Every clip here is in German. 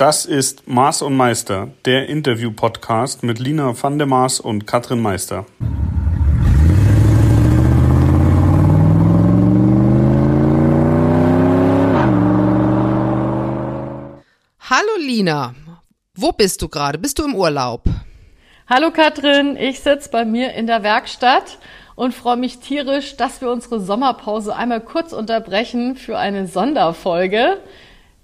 Das ist Maß und Meister, der Interview-Podcast mit Lina van der Maas und Katrin Meister. Hallo Lina, wo bist du gerade? Bist du im Urlaub? Hallo Katrin, ich sitze bei mir in der Werkstatt und freue mich tierisch, dass wir unsere Sommerpause einmal kurz unterbrechen für eine Sonderfolge,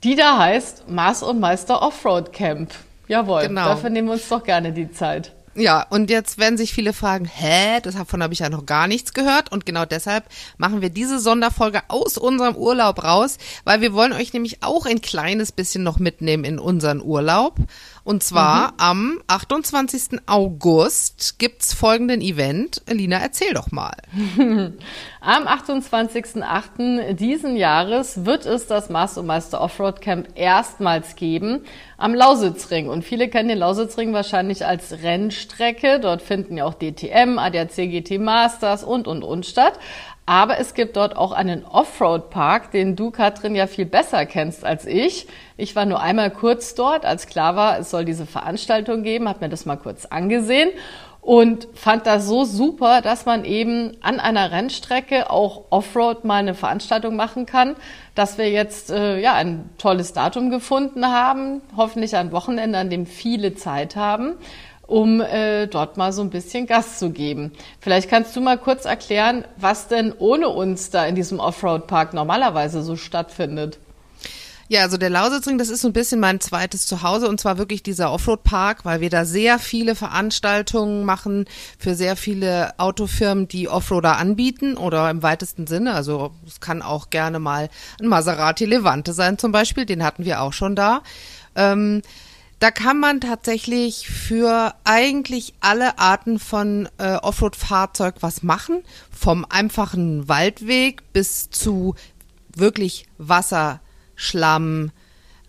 die da heißt Mars und Meister Offroad Camp. Jawohl, genau. dafür nehmen wir uns doch gerne die Zeit. Ja, und jetzt werden sich viele fragen, hä, davon habe ich ja noch gar nichts gehört. Und genau deshalb machen wir diese Sonderfolge aus unserem Urlaub raus, weil wir wollen euch nämlich auch ein kleines bisschen noch mitnehmen in unseren Urlaub. Und zwar mhm. am 28. August gibt's folgenden Event. Lina, erzähl doch mal. am 28.08. diesen Jahres wird es das Master Meister Offroad Camp erstmals geben am Lausitzring. Und viele kennen den Lausitzring wahrscheinlich als Rennstrecke. Dort finden ja auch DTM, ADAC GT Masters und, und, und statt. Aber es gibt dort auch einen Offroad-Park, den du, Katrin, ja viel besser kennst als ich. Ich war nur einmal kurz dort, als klar war, es soll diese Veranstaltung geben, habe mir das mal kurz angesehen und fand das so super, dass man eben an einer Rennstrecke auch Offroad mal eine Veranstaltung machen kann, dass wir jetzt äh, ja ein tolles Datum gefunden haben, hoffentlich ein Wochenende, an dem viele Zeit haben um äh, dort mal so ein bisschen Gas zu geben. Vielleicht kannst du mal kurz erklären, was denn ohne uns da in diesem Offroad-Park normalerweise so stattfindet. Ja, also der Lausitzring, das ist so ein bisschen mein zweites Zuhause und zwar wirklich dieser Offroad-Park, weil wir da sehr viele Veranstaltungen machen für sehr viele Autofirmen, die Offroader anbieten oder im weitesten Sinne. Also es kann auch gerne mal ein Maserati Levante sein zum Beispiel, den hatten wir auch schon da. Ähm, da kann man tatsächlich für eigentlich alle Arten von äh, Offroad-Fahrzeug was machen. Vom einfachen Waldweg bis zu wirklich Wasser, Schlamm.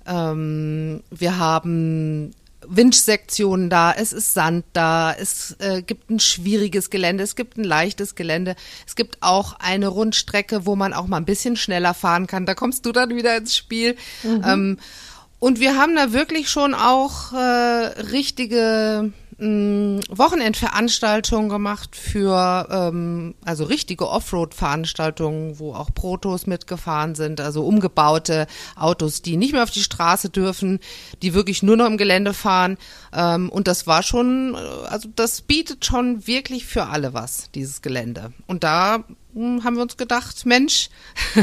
Ähm, wir haben Winchsektionen da, es ist Sand da, es äh, gibt ein schwieriges Gelände, es gibt ein leichtes Gelände, es gibt auch eine Rundstrecke, wo man auch mal ein bisschen schneller fahren kann. Da kommst du dann wieder ins Spiel. Mhm. Ähm, und wir haben da wirklich schon auch äh, richtige mh, Wochenendveranstaltungen gemacht für, ähm, also richtige Offroad-Veranstaltungen, wo auch Protos mitgefahren sind, also umgebaute Autos, die nicht mehr auf die Straße dürfen, die wirklich nur noch im Gelände fahren. Ähm, und das war schon, äh, also das bietet schon wirklich für alle was, dieses Gelände. Und da mh, haben wir uns gedacht, Mensch,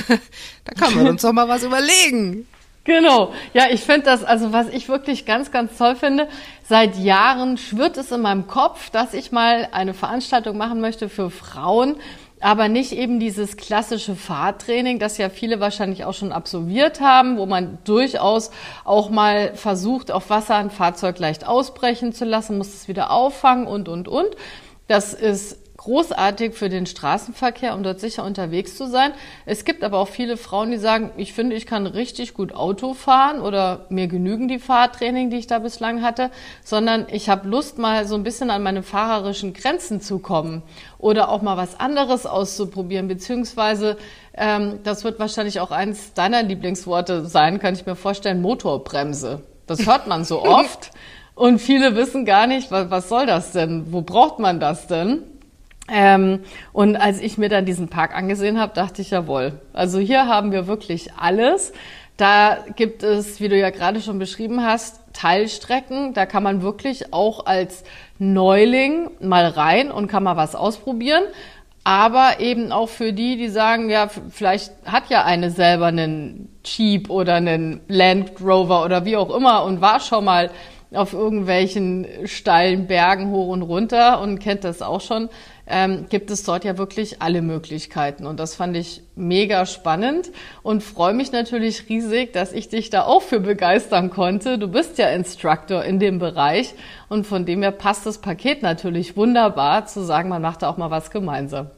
da kann man uns doch mal was überlegen. Genau. Ja, ich finde das, also was ich wirklich ganz, ganz toll finde, seit Jahren schwirrt es in meinem Kopf, dass ich mal eine Veranstaltung machen möchte für Frauen, aber nicht eben dieses klassische Fahrtraining, das ja viele wahrscheinlich auch schon absolviert haben, wo man durchaus auch mal versucht, auf Wasser ein Fahrzeug leicht ausbrechen zu lassen, muss es wieder auffangen und, und, und. Das ist großartig für den Straßenverkehr, um dort sicher unterwegs zu sein. Es gibt aber auch viele Frauen, die sagen, ich finde, ich kann richtig gut Auto fahren oder mir genügen die Fahrtraining, die ich da bislang hatte, sondern ich habe Lust, mal so ein bisschen an meine fahrerischen Grenzen zu kommen oder auch mal was anderes auszuprobieren, beziehungsweise ähm, das wird wahrscheinlich auch eins deiner Lieblingsworte sein, kann ich mir vorstellen, Motorbremse. Das hört man so oft. Und viele wissen gar nicht, was, was soll das denn? Wo braucht man das denn? Ähm, und als ich mir dann diesen Park angesehen habe, dachte ich, jawohl. Also hier haben wir wirklich alles. Da gibt es, wie du ja gerade schon beschrieben hast, Teilstrecken. Da kann man wirklich auch als Neuling mal rein und kann mal was ausprobieren. Aber eben auch für die, die sagen, ja, vielleicht hat ja eine selber einen Jeep oder einen Land Rover oder wie auch immer und war schon mal auf irgendwelchen steilen Bergen hoch und runter und kennt das auch schon ähm, gibt es dort ja wirklich alle Möglichkeiten. Und das fand ich mega spannend und freue mich natürlich riesig, dass ich dich da auch für begeistern konnte. Du bist ja Instructor in dem Bereich und von dem her passt das Paket natürlich wunderbar zu sagen, man macht da auch mal was gemeinsam.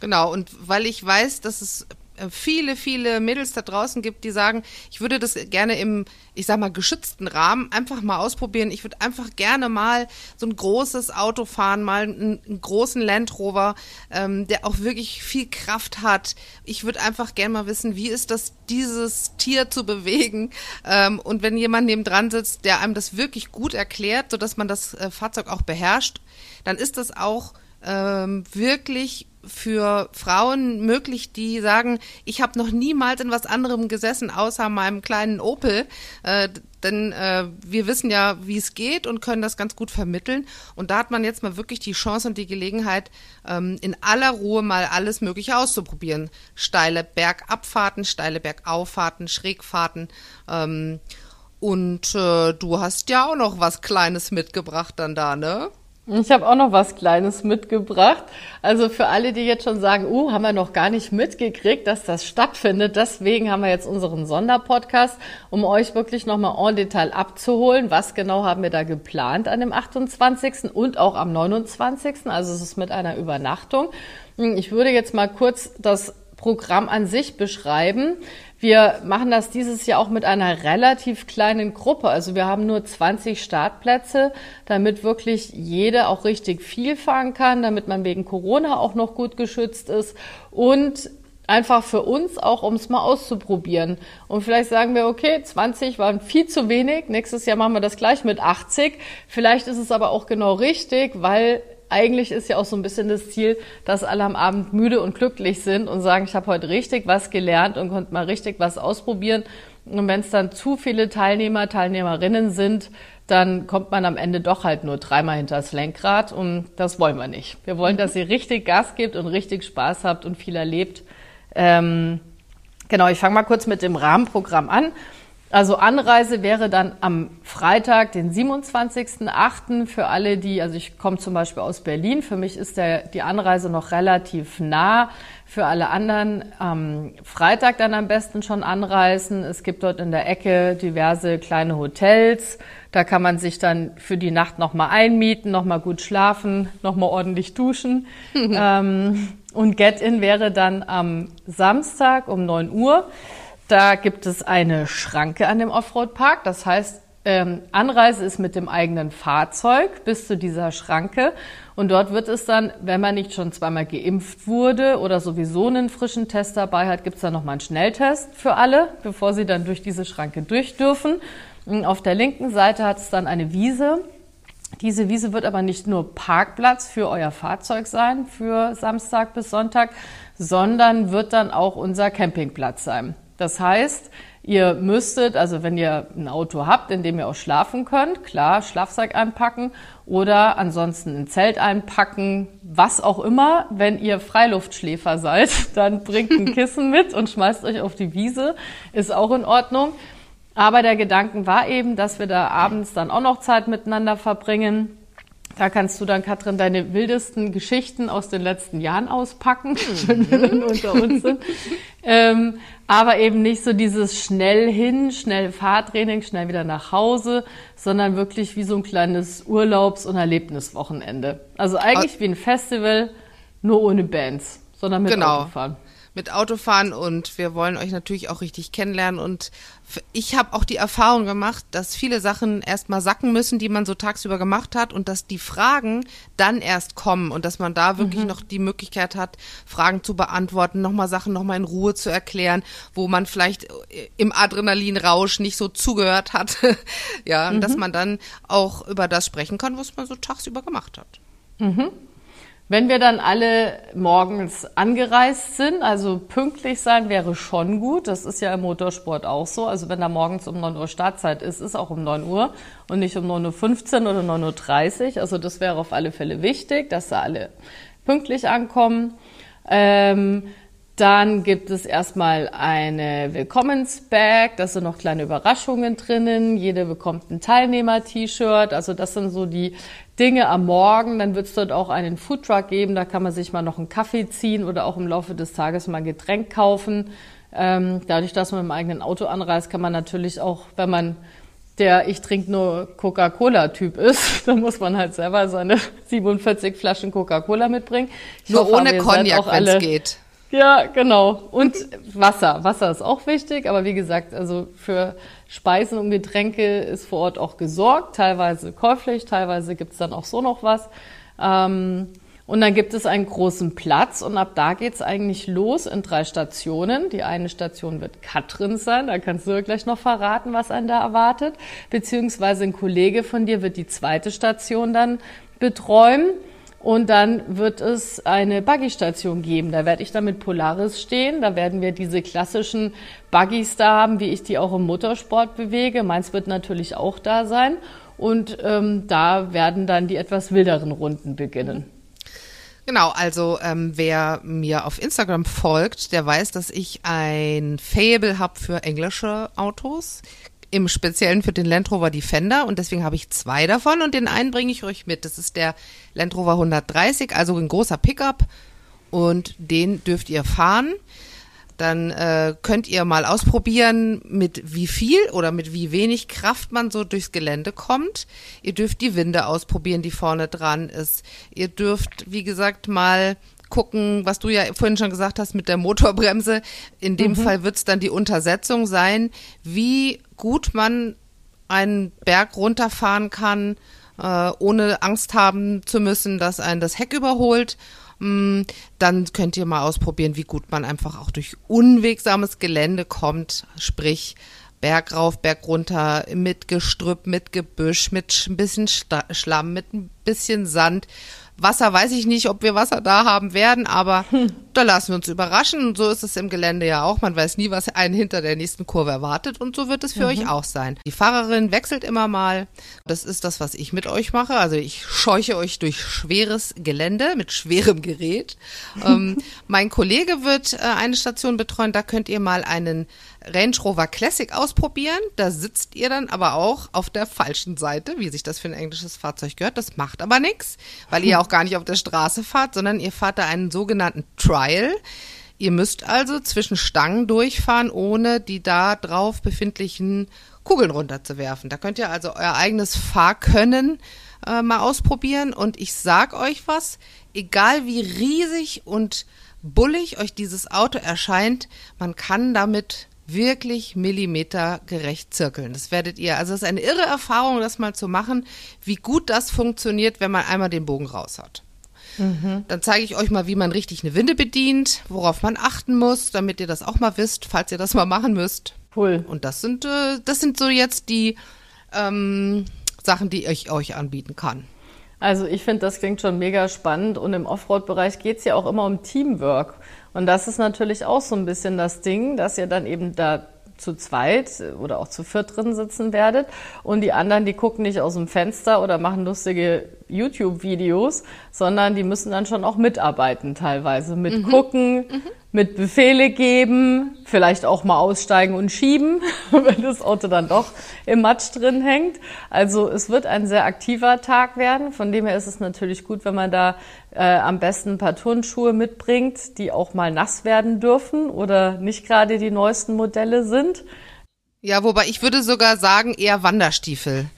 Genau, und weil ich weiß, dass es viele, viele Mädels da draußen gibt, die sagen, ich würde das gerne im, ich sag mal, geschützten Rahmen einfach mal ausprobieren. Ich würde einfach gerne mal so ein großes Auto fahren, mal einen, einen großen Land Rover, ähm, der auch wirklich viel Kraft hat. Ich würde einfach gerne mal wissen, wie ist das, dieses Tier zu bewegen. Ähm, und wenn jemand neben dran sitzt, der einem das wirklich gut erklärt, sodass man das äh, Fahrzeug auch beherrscht, dann ist das auch ähm, wirklich für Frauen möglich, die sagen, ich habe noch niemals in was anderem gesessen, außer meinem kleinen Opel. Äh, denn äh, wir wissen ja, wie es geht und können das ganz gut vermitteln. Und da hat man jetzt mal wirklich die Chance und die Gelegenheit, ähm, in aller Ruhe mal alles Mögliche auszuprobieren. Steile Bergabfahrten, steile Bergauffahrten, Schrägfahrten. Ähm, und äh, du hast ja auch noch was Kleines mitgebracht dann da, ne? Ich habe auch noch was Kleines mitgebracht. Also für alle, die jetzt schon sagen, uh, haben wir noch gar nicht mitgekriegt, dass das stattfindet. Deswegen haben wir jetzt unseren Sonderpodcast, um euch wirklich nochmal en Detail abzuholen. Was genau haben wir da geplant an dem 28. und auch am 29. Also es ist mit einer Übernachtung. Ich würde jetzt mal kurz das Programm an sich beschreiben. Wir machen das dieses Jahr auch mit einer relativ kleinen Gruppe. Also wir haben nur 20 Startplätze, damit wirklich jede auch richtig viel fahren kann, damit man wegen Corona auch noch gut geschützt ist und einfach für uns auch, um es mal auszuprobieren. Und vielleicht sagen wir, okay, 20 waren viel zu wenig. Nächstes Jahr machen wir das gleich mit 80. Vielleicht ist es aber auch genau richtig, weil eigentlich ist ja auch so ein bisschen das Ziel, dass alle am Abend müde und glücklich sind und sagen, ich habe heute richtig was gelernt und konnte mal richtig was ausprobieren. Und wenn es dann zu viele Teilnehmer, Teilnehmerinnen sind, dann kommt man am Ende doch halt nur dreimal hinter das Lenkrad und das wollen wir nicht. Wir wollen, dass ihr richtig Gas gebt und richtig Spaß habt und viel erlebt. Ähm, genau, ich fange mal kurz mit dem Rahmenprogramm an. Also Anreise wäre dann am Freitag, den 27.08. für alle, die, also ich komme zum Beispiel aus Berlin, für mich ist der, die Anreise noch relativ nah. Für alle anderen am Freitag dann am besten schon anreisen. Es gibt dort in der Ecke diverse kleine Hotels. Da kann man sich dann für die Nacht nochmal einmieten, nochmal gut schlafen, nochmal ordentlich duschen. ähm, und Get-In wäre dann am Samstag um 9 Uhr. Da gibt es eine Schranke an dem Offroad-Park. Das heißt, ähm, Anreise ist mit dem eigenen Fahrzeug bis zu dieser Schranke. Und dort wird es dann, wenn man nicht schon zweimal geimpft wurde oder sowieso einen frischen Test dabei hat, gibt es dann nochmal einen Schnelltest für alle, bevor sie dann durch diese Schranke durch dürfen. Auf der linken Seite hat es dann eine Wiese. Diese Wiese wird aber nicht nur Parkplatz für euer Fahrzeug sein, für Samstag bis Sonntag, sondern wird dann auch unser Campingplatz sein. Das heißt, ihr müsstet, also wenn ihr ein Auto habt, in dem ihr auch schlafen könnt, klar, Schlafsack einpacken oder ansonsten ein Zelt einpacken, was auch immer. Wenn ihr Freiluftschläfer seid, dann bringt ein Kissen mit und schmeißt euch auf die Wiese, ist auch in Ordnung. Aber der Gedanke war eben, dass wir da abends dann auch noch Zeit miteinander verbringen. Da kannst du dann, Katrin, deine wildesten Geschichten aus den letzten Jahren auspacken, wenn wir dann unter uns sind. Ähm, aber eben nicht so dieses schnell hin, schnell Fahrtraining, schnell wieder nach Hause, sondern wirklich wie so ein kleines Urlaubs- und Erlebniswochenende. Also eigentlich wie ein Festival, nur ohne Bands, sondern mit genau. Autofahren mit Autofahren und wir wollen euch natürlich auch richtig kennenlernen und ich habe auch die Erfahrung gemacht, dass viele Sachen erstmal sacken müssen, die man so tagsüber gemacht hat und dass die Fragen dann erst kommen und dass man da wirklich mhm. noch die Möglichkeit hat, Fragen zu beantworten, nochmal Sachen nochmal in Ruhe zu erklären, wo man vielleicht im Adrenalinrausch nicht so zugehört hat. ja, mhm. dass man dann auch über das sprechen kann, was man so tagsüber gemacht hat. Mhm. Wenn wir dann alle morgens angereist sind, also pünktlich sein wäre schon gut. Das ist ja im Motorsport auch so. Also wenn da morgens um 9 Uhr Startzeit ist, ist auch um 9 Uhr und nicht um 9.15 Uhr oder 9.30 Uhr. Also das wäre auf alle Fälle wichtig, dass da alle pünktlich ankommen. Ähm, dann gibt es erstmal eine Willkommensbag, da sind noch kleine Überraschungen drinnen. Jede bekommt ein Teilnehmer-T-Shirt. Also das sind so die Dinge am Morgen. Dann wird es dort auch einen Foodtruck geben, da kann man sich mal noch einen Kaffee ziehen oder auch im Laufe des Tages mal ein Getränk kaufen. Ähm, dadurch, dass man im eigenen Auto anreist, kann man natürlich auch, wenn man der ich trinke nur Coca-Cola-Typ ist, dann muss man halt selber seine 47 Flaschen Coca-Cola mitbringen. Ich nur hoffe, ohne Cognac, wenn es geht. Ja, genau. Und Wasser. Wasser ist auch wichtig, aber wie gesagt, also für Speisen und Getränke ist vor Ort auch gesorgt, teilweise käuflich, teilweise gibt's dann auch so noch was. Ähm, und dann gibt es einen großen Platz und ab da geht's eigentlich los in drei Stationen. Die eine Station wird Katrin sein, da kannst du gleich noch verraten, was einen da erwartet. Beziehungsweise ein Kollege von dir wird die zweite Station dann betreuen. Und dann wird es eine Buggy-Station geben. Da werde ich dann mit Polaris stehen. Da werden wir diese klassischen Buggys da haben, wie ich die auch im Motorsport bewege. Meins wird natürlich auch da sein. Und ähm, da werden dann die etwas wilderen Runden beginnen. Genau, also ähm, wer mir auf Instagram folgt, der weiß, dass ich ein Fable habe für englische Autos im Speziellen für den Land Rover Defender und deswegen habe ich zwei davon und den einen bringe ich euch mit. Das ist der Land Rover 130, also ein großer Pickup und den dürft ihr fahren. Dann äh, könnt ihr mal ausprobieren, mit wie viel oder mit wie wenig Kraft man so durchs Gelände kommt. Ihr dürft die Winde ausprobieren, die vorne dran ist. Ihr dürft, wie gesagt, mal gucken, was du ja vorhin schon gesagt hast mit der Motorbremse. In dem mhm. Fall wird es dann die Untersetzung sein, wie gut man einen Berg runterfahren kann, äh, ohne Angst haben zu müssen, dass einen das Heck überholt. Mm, dann könnt ihr mal ausprobieren, wie gut man einfach auch durch unwegsames Gelände kommt, sprich Berg rauf, Berg runter, mit Gestrüpp, mit Gebüsch, mit ein bisschen Schlamm, mit ein bisschen Sand Wasser weiß ich nicht, ob wir Wasser da haben werden, aber hm. da lassen wir uns überraschen. Und so ist es im Gelände ja auch. Man weiß nie, was einen hinter der nächsten Kurve erwartet. Und so wird es für mhm. euch auch sein. Die Fahrerin wechselt immer mal. Das ist das, was ich mit euch mache. Also ich scheuche euch durch schweres Gelände mit schwerem Gerät. ähm, mein Kollege wird äh, eine Station betreuen. Da könnt ihr mal einen Range Rover Classic ausprobieren. Da sitzt ihr dann aber auch auf der falschen Seite, wie sich das für ein englisches Fahrzeug gehört. Das macht aber nichts, weil ihr auch gar nicht auf der Straße fahrt, sondern ihr fahrt da einen sogenannten Trial. Ihr müsst also zwischen Stangen durchfahren, ohne die da drauf befindlichen Kugeln runterzuwerfen. Da könnt ihr also euer eigenes Fahrkönnen äh, mal ausprobieren. Und ich sag euch was, egal wie riesig und bullig euch dieses Auto erscheint, man kann damit wirklich millimetergerecht zirkeln. Das werdet ihr, also es ist eine irre Erfahrung, das mal zu machen, wie gut das funktioniert, wenn man einmal den Bogen raus hat. Mhm. Dann zeige ich euch mal, wie man richtig eine Winde bedient, worauf man achten muss, damit ihr das auch mal wisst, falls ihr das mal machen müsst. Cool. Und das sind, äh, das sind so jetzt die ähm, Sachen, die ich euch anbieten kann. Also ich finde, das klingt schon mega spannend und im Offroad-Bereich geht es ja auch immer um Teamwork. Und das ist natürlich auch so ein bisschen das Ding, dass ihr dann eben da zu zweit oder auch zu viert drin sitzen werdet und die anderen, die gucken nicht aus dem Fenster oder machen lustige YouTube-Videos, sondern die müssen dann schon auch mitarbeiten teilweise, mitgucken, mhm. mhm. mit Befehle geben, vielleicht auch mal aussteigen und schieben, wenn das Auto dann doch im Matsch drin hängt. Also es wird ein sehr aktiver Tag werden. Von dem her ist es natürlich gut, wenn man da äh, am besten ein paar Turnschuhe mitbringt, die auch mal nass werden dürfen oder nicht gerade die neuesten Modelle sind. Ja, wobei ich würde sogar sagen eher Wanderstiefel.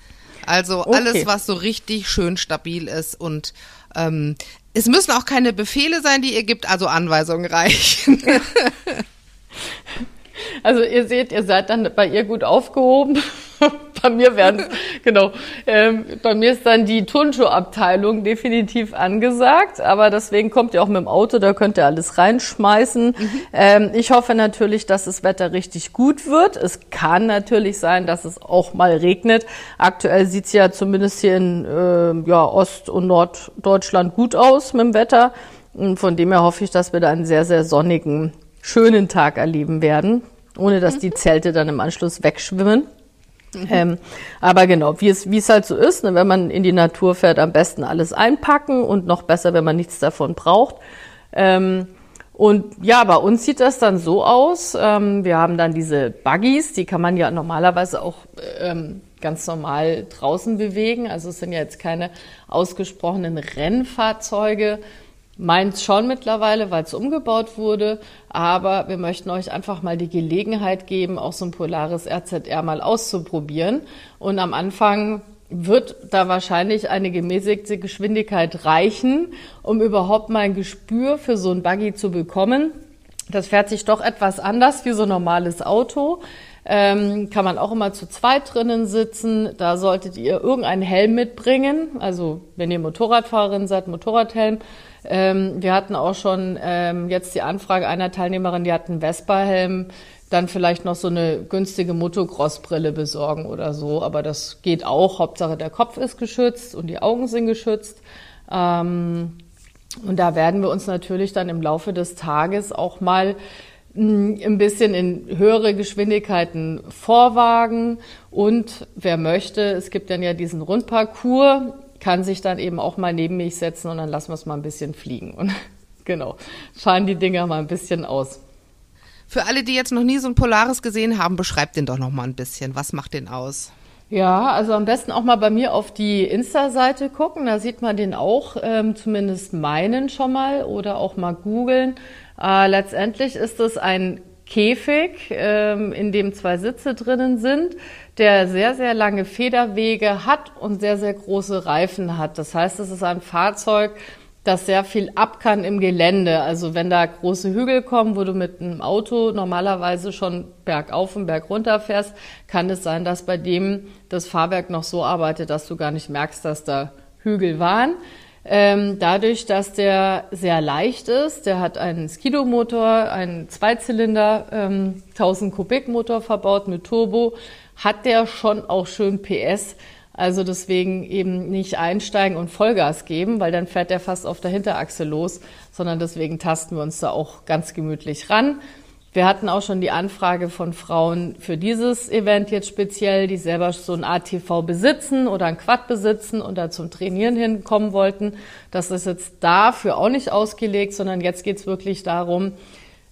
Also okay. alles, was so richtig schön stabil ist und ähm, es müssen auch keine Befehle sein, die ihr gibt, also Anweisungen reichen. Also ihr seht, ihr seid dann bei ihr gut aufgehoben. bei mir werden genau. Ähm, bei mir ist dann die Turnschuhabteilung definitiv angesagt, aber deswegen kommt ihr auch mit dem Auto, da könnt ihr alles reinschmeißen. Mhm. Ähm, ich hoffe natürlich, dass das Wetter richtig gut wird. Es kann natürlich sein, dass es auch mal regnet. Aktuell sieht's ja zumindest hier in äh, ja, Ost- und Norddeutschland gut aus mit dem Wetter. Und von dem her hoffe ich, dass wir da einen sehr, sehr sonnigen, schönen Tag erleben werden, ohne dass die Zelte dann im Anschluss wegschwimmen. Mhm. Ähm, aber genau, wie es, wie es halt so ist, ne, wenn man in die Natur fährt, am besten alles einpacken und noch besser, wenn man nichts davon braucht. Ähm, und ja, bei uns sieht das dann so aus. Ähm, wir haben dann diese Buggies, die kann man ja normalerweise auch ähm, ganz normal draußen bewegen. Also es sind ja jetzt keine ausgesprochenen Rennfahrzeuge, Meins schon mittlerweile, weil es umgebaut wurde. Aber wir möchten euch einfach mal die Gelegenheit geben, auch so ein Polaris RZR mal auszuprobieren. Und am Anfang wird da wahrscheinlich eine gemäßigte Geschwindigkeit reichen, um überhaupt mal ein Gespür für so ein Buggy zu bekommen. Das fährt sich doch etwas anders wie so ein normales Auto. Ähm, kann man auch immer zu zweit drinnen sitzen. Da solltet ihr irgendeinen Helm mitbringen. Also wenn ihr Motorradfahrerin seid, Motorradhelm. Ähm, wir hatten auch schon ähm, jetzt die Anfrage einer Teilnehmerin, die hat einen Vespa-Helm, dann vielleicht noch so eine günstige Motocross-Brille besorgen oder so. Aber das geht auch. Hauptsache der Kopf ist geschützt und die Augen sind geschützt. Ähm, und da werden wir uns natürlich dann im Laufe des Tages auch mal ein bisschen in höhere Geschwindigkeiten vorwagen und wer möchte, es gibt dann ja diesen Rundparcours, kann sich dann eben auch mal neben mich setzen und dann lassen wir es mal ein bisschen fliegen und genau, fahren die Dinger mal ein bisschen aus. Für alle, die jetzt noch nie so ein Polaris gesehen haben, beschreibt den doch noch mal ein bisschen. Was macht den aus? Ja, also am besten auch mal bei mir auf die Insta-Seite gucken. Da sieht man den auch, ähm, zumindest meinen schon mal oder auch mal googeln. Äh, letztendlich ist es ein Käfig, ähm, in dem zwei Sitze drinnen sind, der sehr, sehr lange Federwege hat und sehr, sehr große Reifen hat. Das heißt, es ist ein Fahrzeug, das sehr viel ab kann im Gelände. Also wenn da große Hügel kommen, wo du mit einem Auto normalerweise schon bergauf und berg runter fährst, kann es sein, dass bei dem das Fahrwerk noch so arbeitet, dass du gar nicht merkst, dass da Hügel waren. Ähm, dadurch, dass der sehr leicht ist, der hat einen Skido-Motor, einen Zweizylinder, ähm, 1000 Kubik Motor verbaut mit Turbo, hat der schon auch schön PS. Also deswegen eben nicht einsteigen und Vollgas geben, weil dann fährt der fast auf der Hinterachse los, sondern deswegen tasten wir uns da auch ganz gemütlich ran. Wir hatten auch schon die Anfrage von Frauen für dieses Event jetzt speziell, die selber so ein ATV besitzen oder ein Quad besitzen und da zum Trainieren hinkommen wollten. Das ist jetzt dafür auch nicht ausgelegt, sondern jetzt geht's wirklich darum,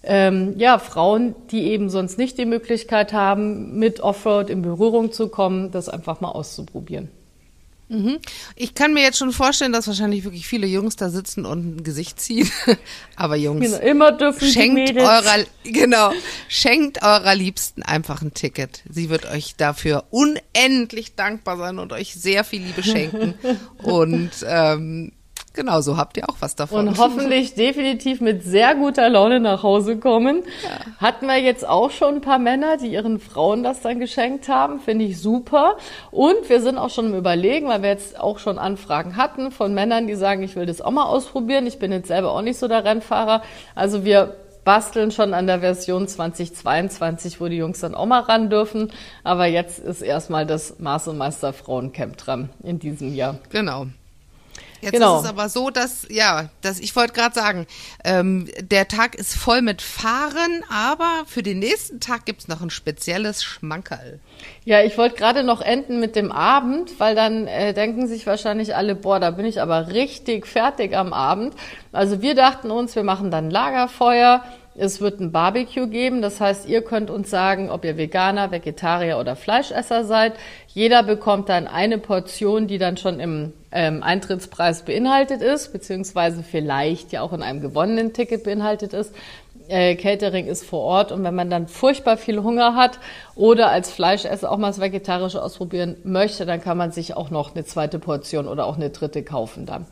ähm, ja, Frauen, die eben sonst nicht die Möglichkeit haben, mit Offroad in Berührung zu kommen, das einfach mal auszuprobieren. Mhm. Ich kann mir jetzt schon vorstellen, dass wahrscheinlich wirklich viele Jungs da sitzen und ein Gesicht ziehen. Aber Jungs, genau, immer dürfen schenkt eurer, genau, schenkt eurer Liebsten einfach ein Ticket. Sie wird euch dafür unendlich dankbar sein und euch sehr viel Liebe schenken. und ähm, Genau, so habt ihr auch was davon. Und hoffentlich definitiv mit sehr guter Laune nach Hause kommen. Ja. Hatten wir jetzt auch schon ein paar Männer, die ihren Frauen das dann geschenkt haben. Finde ich super. Und wir sind auch schon im Überlegen, weil wir jetzt auch schon Anfragen hatten von Männern, die sagen, ich will das auch mal ausprobieren. Ich bin jetzt selber auch nicht so der Rennfahrer. Also wir basteln schon an der Version 2022, wo die Jungs dann auch mal ran dürfen. Aber jetzt ist erstmal das Maß- und Meister Frauencamp dran in diesem Jahr. Genau. Jetzt genau. ist es aber so, dass, ja, dass ich wollte gerade sagen, ähm, der Tag ist voll mit Fahren, aber für den nächsten Tag gibt's noch ein spezielles Schmankerl. Ja, ich wollte gerade noch enden mit dem Abend, weil dann äh, denken sich wahrscheinlich alle, boah, da bin ich aber richtig fertig am Abend. Also wir dachten uns, wir machen dann Lagerfeuer. Es wird ein Barbecue geben, das heißt, ihr könnt uns sagen, ob ihr Veganer, Vegetarier oder Fleischesser seid. Jeder bekommt dann eine Portion, die dann schon im ähm, Eintrittspreis beinhaltet ist, beziehungsweise vielleicht ja auch in einem gewonnenen Ticket beinhaltet ist. Äh, Catering ist vor Ort und wenn man dann furchtbar viel Hunger hat oder als Fleischesser auch mal das Vegetarische ausprobieren möchte, dann kann man sich auch noch eine zweite Portion oder auch eine dritte kaufen dann.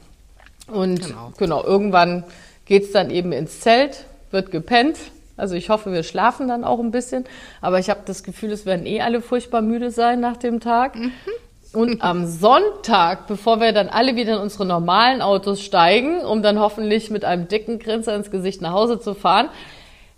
Und genau, genau irgendwann geht's dann eben ins Zelt wird gepennt. Also ich hoffe, wir schlafen dann auch ein bisschen. Aber ich habe das Gefühl, es werden eh alle furchtbar müde sein nach dem Tag. Mhm. Und am Sonntag, bevor wir dann alle wieder in unsere normalen Autos steigen, um dann hoffentlich mit einem dicken Grinser ins Gesicht nach Hause zu fahren,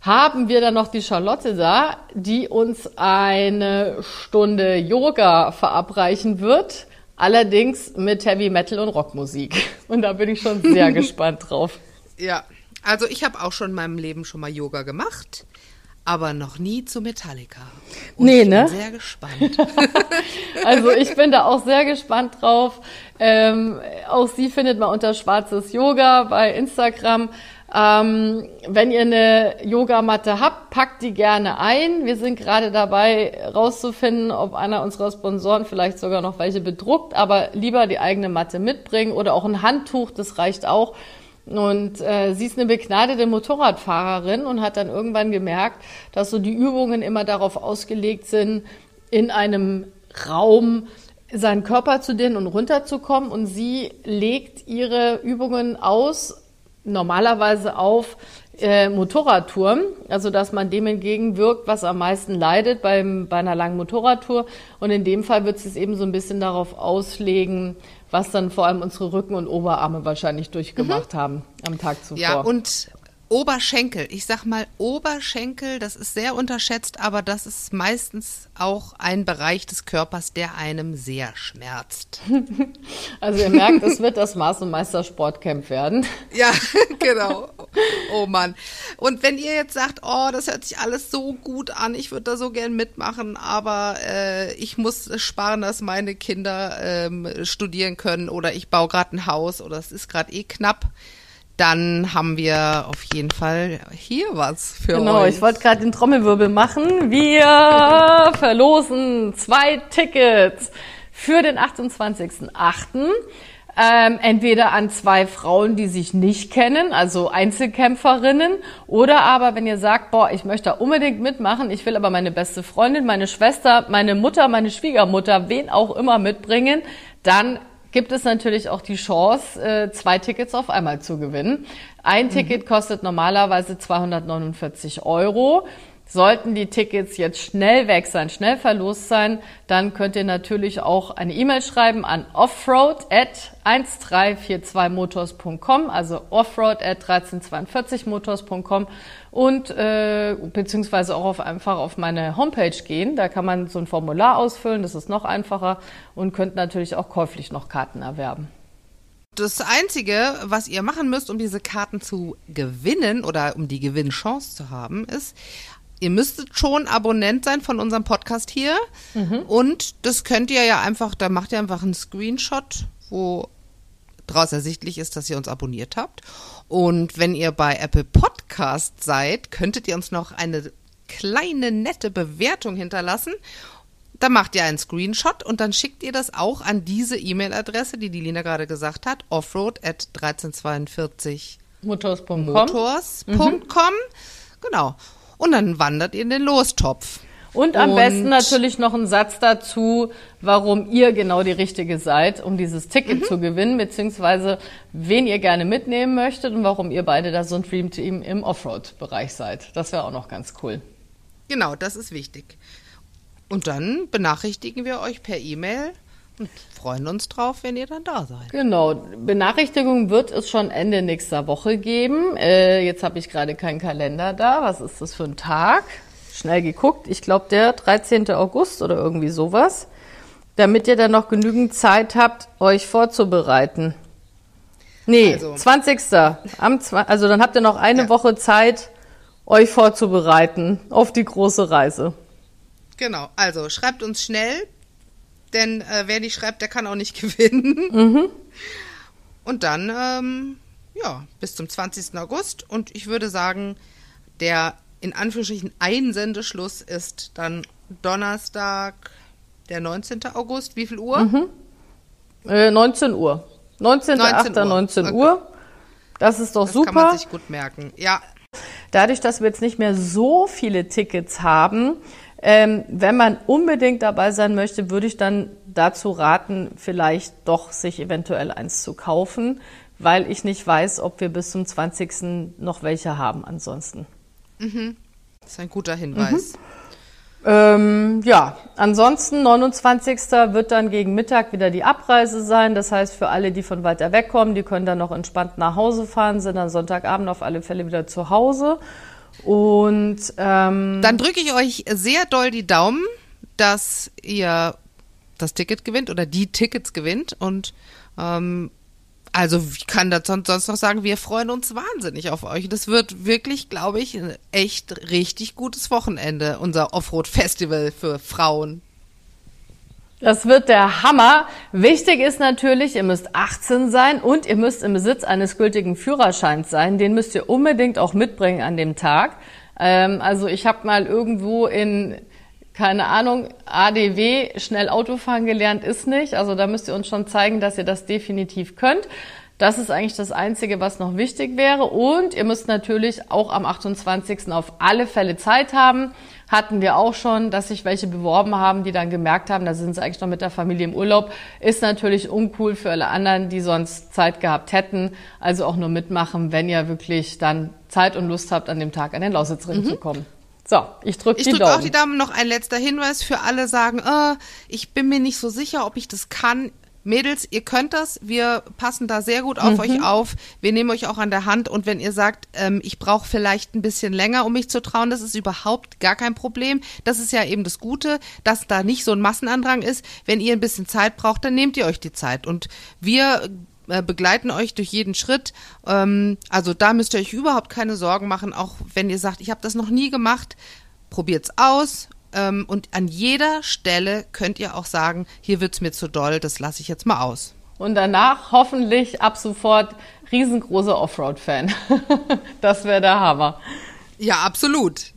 haben wir dann noch die Charlotte da, die uns eine Stunde Yoga verabreichen wird. Allerdings mit Heavy Metal und Rockmusik. Und da bin ich schon sehr gespannt drauf. Ja, also ich habe auch schon in meinem Leben schon mal Yoga gemacht, aber noch nie zu Metallica. Und nee, ich ne? bin sehr gespannt. also ich bin da auch sehr gespannt drauf. Ähm, auch sie findet man unter Schwarzes Yoga bei Instagram. Ähm, wenn ihr eine Yogamatte habt, packt die gerne ein. Wir sind gerade dabei, rauszufinden, ob einer unserer Sponsoren vielleicht sogar noch welche bedruckt, aber lieber die eigene Matte mitbringen oder auch ein Handtuch, das reicht auch. Und äh, sie ist eine begnadete Motorradfahrerin und hat dann irgendwann gemerkt, dass so die Übungen immer darauf ausgelegt sind, in einem Raum seinen Körper zu dehnen und runterzukommen. Und sie legt ihre Übungen aus, normalerweise auf äh, Motorradtour, also dass man dem entgegenwirkt, was am meisten leidet beim, bei einer langen Motorradtour. Und in dem Fall wird es eben so ein bisschen darauf auslegen, was dann vor allem unsere Rücken und Oberarme wahrscheinlich durchgemacht mhm. haben am Tag zuvor. Ja, und Oberschenkel. Ich sag mal Oberschenkel, das ist sehr unterschätzt, aber das ist meistens auch ein Bereich des Körpers, der einem sehr schmerzt. Also ihr merkt, es wird das Maß- und Meistersportcamp werden. Ja, genau. Oh Mann. Und wenn ihr jetzt sagt, oh, das hört sich alles so gut an, ich würde da so gern mitmachen, aber äh, ich muss sparen, dass meine Kinder ähm, studieren können oder ich baue gerade ein Haus oder es ist gerade eh knapp dann haben wir auf jeden Fall hier was für genau, euch. Genau, ich wollte gerade den Trommelwirbel machen. Wir verlosen zwei Tickets für den 28.08. Ähm, entweder an zwei Frauen, die sich nicht kennen, also Einzelkämpferinnen, oder aber wenn ihr sagt, boah, ich möchte da unbedingt mitmachen, ich will aber meine beste Freundin, meine Schwester, meine Mutter, meine Schwiegermutter, wen auch immer mitbringen, dann gibt es natürlich auch die Chance, äh, zwei Tickets auf einmal zu gewinnen. Ein mhm. Ticket kostet normalerweise 249 Euro. Sollten die Tickets jetzt schnell weg sein, schnell verlost sein, dann könnt ihr natürlich auch eine E-Mail schreiben an offroad at 1342motors.com, also offroad at 1342motors.com und äh, beziehungsweise auch auf, einfach auf meine Homepage gehen. Da kann man so ein Formular ausfüllen, das ist noch einfacher und könnt natürlich auch käuflich noch Karten erwerben. Das Einzige, was ihr machen müsst, um diese Karten zu gewinnen oder um die Gewinnchance zu haben, ist, ihr müsstet schon Abonnent sein von unserem Podcast hier. Mhm. Und das könnt ihr ja einfach, da macht ihr einfach einen Screenshot, wo daraus ersichtlich ist, dass ihr uns abonniert habt. Und wenn ihr bei Apple Podcast seid, könntet ihr uns noch eine kleine nette Bewertung hinterlassen. Da macht ihr einen Screenshot und dann schickt ihr das auch an diese E-Mail-Adresse, die die Lina gerade gesagt hat, offroad at 1342 motors.com. Motors.com. Mhm. Genau. Und dann wandert ihr in den Lostopf. Und am und besten natürlich noch ein Satz dazu, warum ihr genau die Richtige seid, um dieses Ticket mhm. zu gewinnen, beziehungsweise wen ihr gerne mitnehmen möchtet und warum ihr beide da so ein Dream Team im Offroad-Bereich seid. Das wäre auch noch ganz cool. Genau, das ist wichtig. Und dann benachrichtigen wir euch per E-Mail und freuen uns drauf, wenn ihr dann da seid. Genau. Benachrichtigung wird es schon Ende nächster Woche geben. Äh, jetzt habe ich gerade keinen Kalender da. Was ist das für ein Tag? Schnell geguckt. Ich glaube, der 13. August oder irgendwie sowas. Damit ihr dann noch genügend Zeit habt, euch vorzubereiten. Nee, also. 20. Am, also dann habt ihr noch eine ja. Woche Zeit, euch vorzubereiten auf die große Reise. Genau, also schreibt uns schnell denn äh, wer nicht schreibt, der kann auch nicht gewinnen. Mhm. Und dann, ähm, ja, bis zum 20. August. Und ich würde sagen, der in Anführungsstrichen Einsendeschluss ist dann Donnerstag, der 19. August. Wie viel Uhr? Mhm. Äh, 19 Uhr. 19. 19 Uhr. 19 okay. Uhr. Das ist doch das super. Das kann man sich gut merken. Ja. Dadurch, dass wir jetzt nicht mehr so viele Tickets haben, ähm, wenn man unbedingt dabei sein möchte, würde ich dann dazu raten, vielleicht doch sich eventuell eins zu kaufen, weil ich nicht weiß, ob wir bis zum 20. noch welche haben ansonsten. Mhm. Das ist ein guter Hinweis. Mhm. Ähm, ja, ansonsten 29. wird dann gegen Mittag wieder die Abreise sein. Das heißt, für alle, die von weiter weg kommen, die können dann noch entspannt nach Hause fahren, sind dann Sonntagabend auf alle Fälle wieder zu Hause. Und ähm, dann drücke ich euch sehr doll die Daumen, dass ihr das Ticket gewinnt oder die Tickets gewinnt. Und ähm, also ich kann das sonst noch sagen, wir freuen uns wahnsinnig auf euch. Das wird wirklich, glaube ich, ein echt richtig gutes Wochenende, unser Offroad-Festival für Frauen. Das wird der Hammer. Wichtig ist natürlich, ihr müsst 18 sein und ihr müsst im Besitz eines gültigen Führerscheins sein. Den müsst ihr unbedingt auch mitbringen an dem Tag. Ähm, also ich habe mal irgendwo in, keine Ahnung, ADW schnell Autofahren gelernt, ist nicht. Also da müsst ihr uns schon zeigen, dass ihr das definitiv könnt. Das ist eigentlich das Einzige, was noch wichtig wäre. Und ihr müsst natürlich auch am 28. auf alle Fälle Zeit haben. Hatten wir auch schon, dass sich welche beworben haben, die dann gemerkt haben, da sind sie eigentlich noch mit der Familie im Urlaub. Ist natürlich uncool für alle anderen, die sonst Zeit gehabt hätten. Also auch nur mitmachen, wenn ihr wirklich dann Zeit und Lust habt, an dem Tag an den Lausitzring mhm. zu kommen. So, ich drücke die drück Daumen. Ich drücke auch die Daumen. Noch ein letzter Hinweis für alle sagen, äh, ich bin mir nicht so sicher, ob ich das kann. Mädels, ihr könnt das. Wir passen da sehr gut auf mhm. euch auf. Wir nehmen euch auch an der Hand. Und wenn ihr sagt, ähm, ich brauche vielleicht ein bisschen länger, um mich zu trauen, das ist überhaupt gar kein Problem. Das ist ja eben das Gute, dass da nicht so ein Massenandrang ist. Wenn ihr ein bisschen Zeit braucht, dann nehmt ihr euch die Zeit. Und wir äh, begleiten euch durch jeden Schritt. Ähm, also da müsst ihr euch überhaupt keine Sorgen machen, auch wenn ihr sagt, ich habe das noch nie gemacht. Probiert's aus ähm, und an jeder Stelle könnt ihr auch sagen, hier wird's mir zu doll, das lasse ich jetzt mal aus. Und danach hoffentlich ab sofort riesengroßer Offroad-Fan. das wäre der Hammer. Ja, absolut.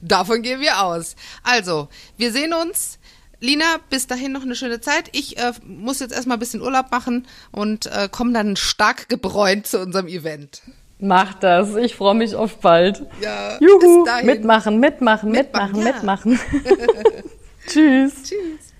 Davon gehen wir aus. Also, wir sehen uns. Lina, bis dahin noch eine schöne Zeit. Ich äh, muss jetzt erstmal ein bisschen Urlaub machen und äh, komme dann stark gebräunt zu unserem Event. Mach das. Ich freue mich auf bald. Ja, Juhu. Mitmachen, mitmachen, mitmachen, mitmachen. Ja. mitmachen. Tschüss. Tschüss.